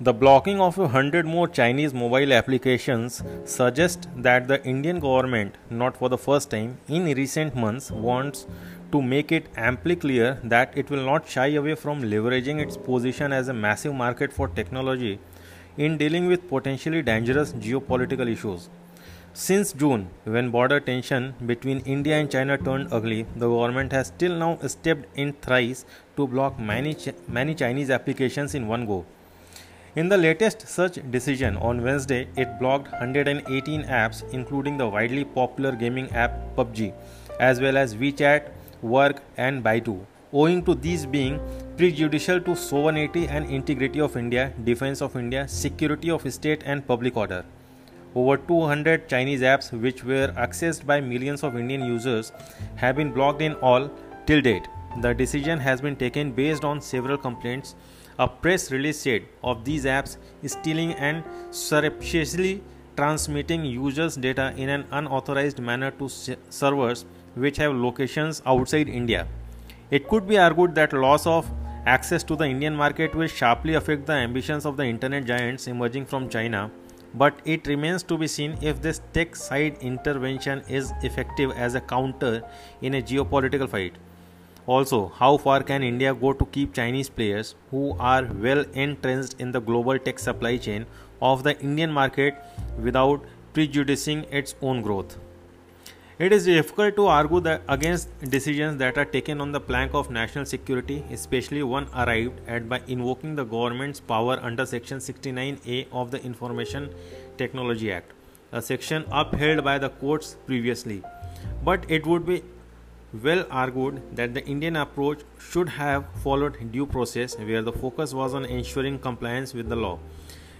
The blocking of a hundred more Chinese mobile applications suggests that the Indian government, not for the first time in recent months, wants to make it amply clear that it will not shy away from leveraging its position as a massive market for technology in dealing with potentially dangerous geopolitical issues. Since June, when border tension between India and China turned ugly, the government has still now stepped in thrice to block many, many Chinese applications in one go. In the latest search decision on Wednesday, it blocked 118 apps, including the widely popular gaming app PUBG, as well as WeChat, Work, and Baidu, owing to these being prejudicial to sovereignty and integrity of India, defense of India, security of state, and public order. Over 200 Chinese apps, which were accessed by millions of Indian users, have been blocked in all till date. The decision has been taken based on several complaints a press release said of these apps stealing and surreptitiously transmitting users' data in an unauthorized manner to servers which have locations outside India. It could be argued that loss of access to the Indian market will sharply affect the ambitions of the internet giants emerging from China, but it remains to be seen if this tech side intervention is effective as a counter in a geopolitical fight. Also, how far can India go to keep Chinese players who are well entrenched in the global tech supply chain of the Indian market without prejudicing its own growth? It is difficult to argue against decisions that are taken on the plank of national security, especially one arrived at by invoking the government's power under Section 69A of the Information Technology Act, a section upheld by the courts previously. But it would be well argued that the Indian approach should have followed due process where the focus was on ensuring compliance with the law.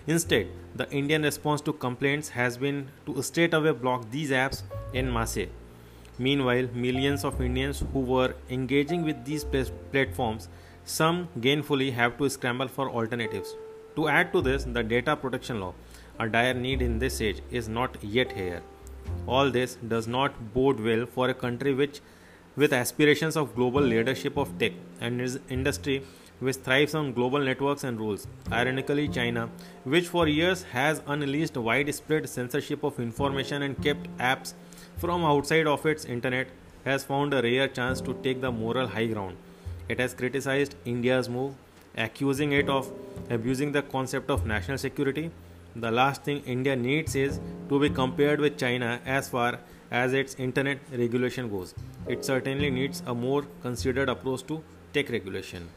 Instead, the Indian response to complaints has been to straightaway block these apps in masse. Meanwhile, millions of Indians who were engaging with these platforms, some gainfully have to scramble for alternatives. To add to this, the data protection law, a dire need in this age, is not yet here. All this does not bode well for a country which with aspirations of global leadership of tech and its industry which thrives on global networks and rules. Ironically, China, which for years has unleashed widespread censorship of information and kept apps from outside of its internet, has found a rare chance to take the moral high ground. It has criticized India's move, accusing it of abusing the concept of national security. The last thing India needs is to be compared with China as far as its internet regulation goes. It certainly needs a more considered approach to tech regulation.